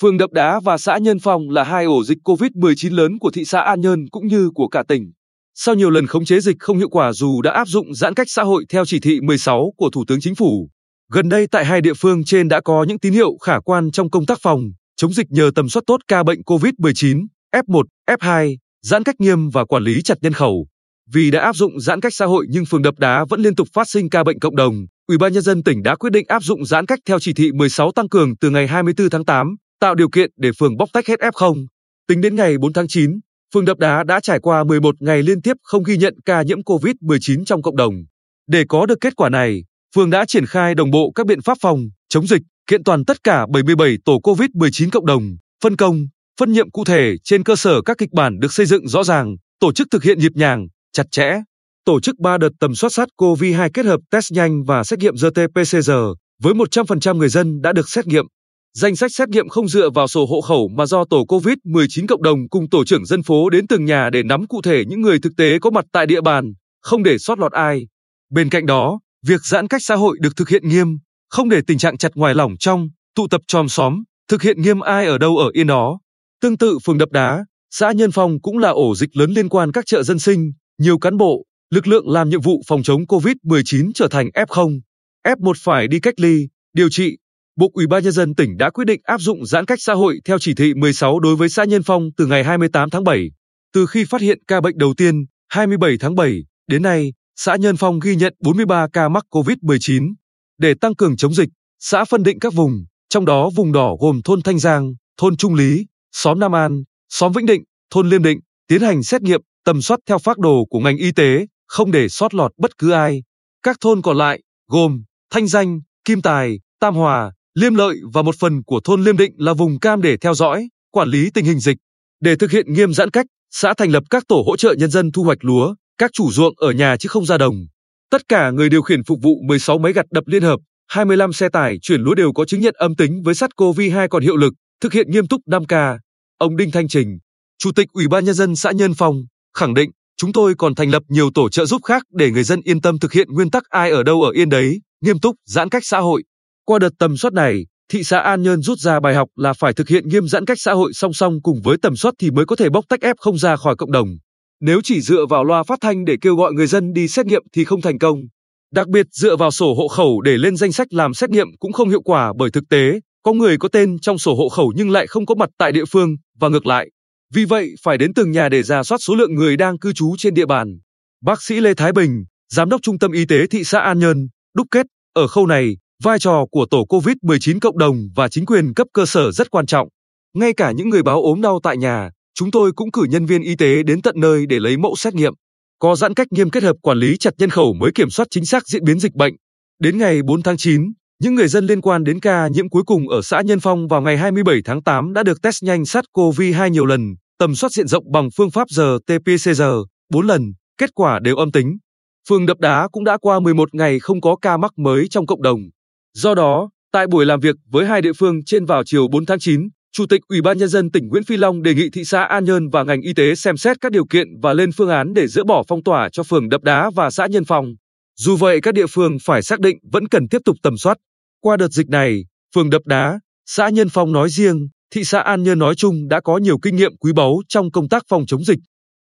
Phường Đập Đá và xã Nhân Phong là hai ổ dịch COVID-19 lớn của thị xã An Nhơn cũng như của cả tỉnh. Sau nhiều lần khống chế dịch không hiệu quả dù đã áp dụng giãn cách xã hội theo chỉ thị 16 của Thủ tướng Chính phủ, gần đây tại hai địa phương trên đã có những tín hiệu khả quan trong công tác phòng, chống dịch nhờ tầm soát tốt ca bệnh COVID-19, F1, F2, giãn cách nghiêm và quản lý chặt nhân khẩu. Vì đã áp dụng giãn cách xã hội nhưng phường Đập Đá vẫn liên tục phát sinh ca bệnh cộng đồng, Ủy ban nhân dân tỉnh đã quyết định áp dụng giãn cách theo chỉ thị 16 tăng cường từ ngày 24 tháng 8, tạo điều kiện để phường bóc tách hết F0. Tính đến ngày 4 tháng 9, phường Đập Đá đã trải qua 11 ngày liên tiếp không ghi nhận ca nhiễm COVID-19 trong cộng đồng. Để có được kết quả này, phường đã triển khai đồng bộ các biện pháp phòng, chống dịch, kiện toàn tất cả 77 tổ COVID-19 cộng đồng, phân công, phân nhiệm cụ thể trên cơ sở các kịch bản được xây dựng rõ ràng, tổ chức thực hiện nhịp nhàng, chặt chẽ. Tổ chức 3 đợt tầm soát sát COVID-2 kết hợp test nhanh và xét nghiệm RT-PCR, với 100% người dân đã được xét nghiệm. Danh sách xét nghiệm không dựa vào sổ hộ khẩu mà do tổ COVID-19 cộng đồng cùng tổ trưởng dân phố đến từng nhà để nắm cụ thể những người thực tế có mặt tại địa bàn, không để sót lọt ai. Bên cạnh đó, việc giãn cách xã hội được thực hiện nghiêm, không để tình trạng chặt ngoài lỏng trong, tụ tập tròm xóm, thực hiện nghiêm ai ở đâu ở yên đó. Tương tự phường Đập Đá, xã Nhân Phong cũng là ổ dịch lớn liên quan các chợ dân sinh, nhiều cán bộ, lực lượng làm nhiệm vụ phòng chống COVID-19 trở thành F0, F1 phải đi cách ly, điều trị. Bộ Ủy ban nhân dân tỉnh đã quyết định áp dụng giãn cách xã hội theo chỉ thị 16 đối với xã Nhân Phong từ ngày 28 tháng 7. Từ khi phát hiện ca bệnh đầu tiên, 27 tháng 7, đến nay, xã Nhân Phong ghi nhận 43 ca mắc COVID-19. Để tăng cường chống dịch, xã phân định các vùng, trong đó vùng đỏ gồm thôn Thanh Giang, thôn Trung Lý, xóm Nam An, xóm Vĩnh Định, thôn Liêm Định, tiến hành xét nghiệm, tầm soát theo phác đồ của ngành y tế, không để sót lọt bất cứ ai. Các thôn còn lại, gồm Thanh Danh, Kim Tài, Tam Hòa, Liêm Lợi và một phần của thôn Liêm Định là vùng cam để theo dõi, quản lý tình hình dịch. Để thực hiện nghiêm giãn cách, xã thành lập các tổ hỗ trợ nhân dân thu hoạch lúa, các chủ ruộng ở nhà chứ không ra đồng. Tất cả người điều khiển phục vụ 16 máy gặt đập liên hợp, 25 xe tải chuyển lúa đều có chứng nhận âm tính với sắt COVID-2 còn hiệu lực, thực hiện nghiêm túc 5K. Ông Đinh Thanh Trình, Chủ tịch Ủy ban nhân dân xã Nhân Phong, khẳng định, chúng tôi còn thành lập nhiều tổ trợ giúp khác để người dân yên tâm thực hiện nguyên tắc ai ở đâu ở yên đấy, nghiêm túc, giãn cách xã hội. Qua đợt tầm soát này, thị xã An Nhơn rút ra bài học là phải thực hiện nghiêm giãn cách xã hội song song cùng với tầm soát thì mới có thể bóc tách F không ra khỏi cộng đồng. Nếu chỉ dựa vào loa phát thanh để kêu gọi người dân đi xét nghiệm thì không thành công. Đặc biệt dựa vào sổ hộ khẩu để lên danh sách làm xét nghiệm cũng không hiệu quả bởi thực tế, có người có tên trong sổ hộ khẩu nhưng lại không có mặt tại địa phương và ngược lại. Vì vậy, phải đến từng nhà để ra soát số lượng người đang cư trú trên địa bàn. Bác sĩ Lê Thái Bình, Giám đốc Trung tâm Y tế thị xã An Nhơn, đúc kết, ở khâu này, vai trò của tổ COVID-19 cộng đồng và chính quyền cấp cơ sở rất quan trọng. Ngay cả những người báo ốm đau tại nhà, chúng tôi cũng cử nhân viên y tế đến tận nơi để lấy mẫu xét nghiệm. Có giãn cách nghiêm kết hợp quản lý chặt nhân khẩu mới kiểm soát chính xác diễn biến dịch bệnh. Đến ngày 4 tháng 9, những người dân liên quan đến ca nhiễm cuối cùng ở xã Nhân Phong vào ngày 27 tháng 8 đã được test nhanh SARS-CoV-2 nhiều lần, tầm soát diện rộng bằng phương pháp RT-PCR 4 lần, kết quả đều âm tính. Phường Đập Đá cũng đã qua 11 ngày không có ca mắc mới trong cộng đồng. Do đó, tại buổi làm việc với hai địa phương trên vào chiều 4 tháng 9, Chủ tịch Ủy ban nhân dân tỉnh Nguyễn Phi Long đề nghị thị xã An Nhơn và ngành y tế xem xét các điều kiện và lên phương án để dỡ bỏ phong tỏa cho phường Đập Đá và xã Nhân Phong. Dù vậy các địa phương phải xác định vẫn cần tiếp tục tầm soát. Qua đợt dịch này, phường Đập Đá, xã Nhân Phong nói riêng, thị xã An Nhơn nói chung đã có nhiều kinh nghiệm quý báu trong công tác phòng chống dịch,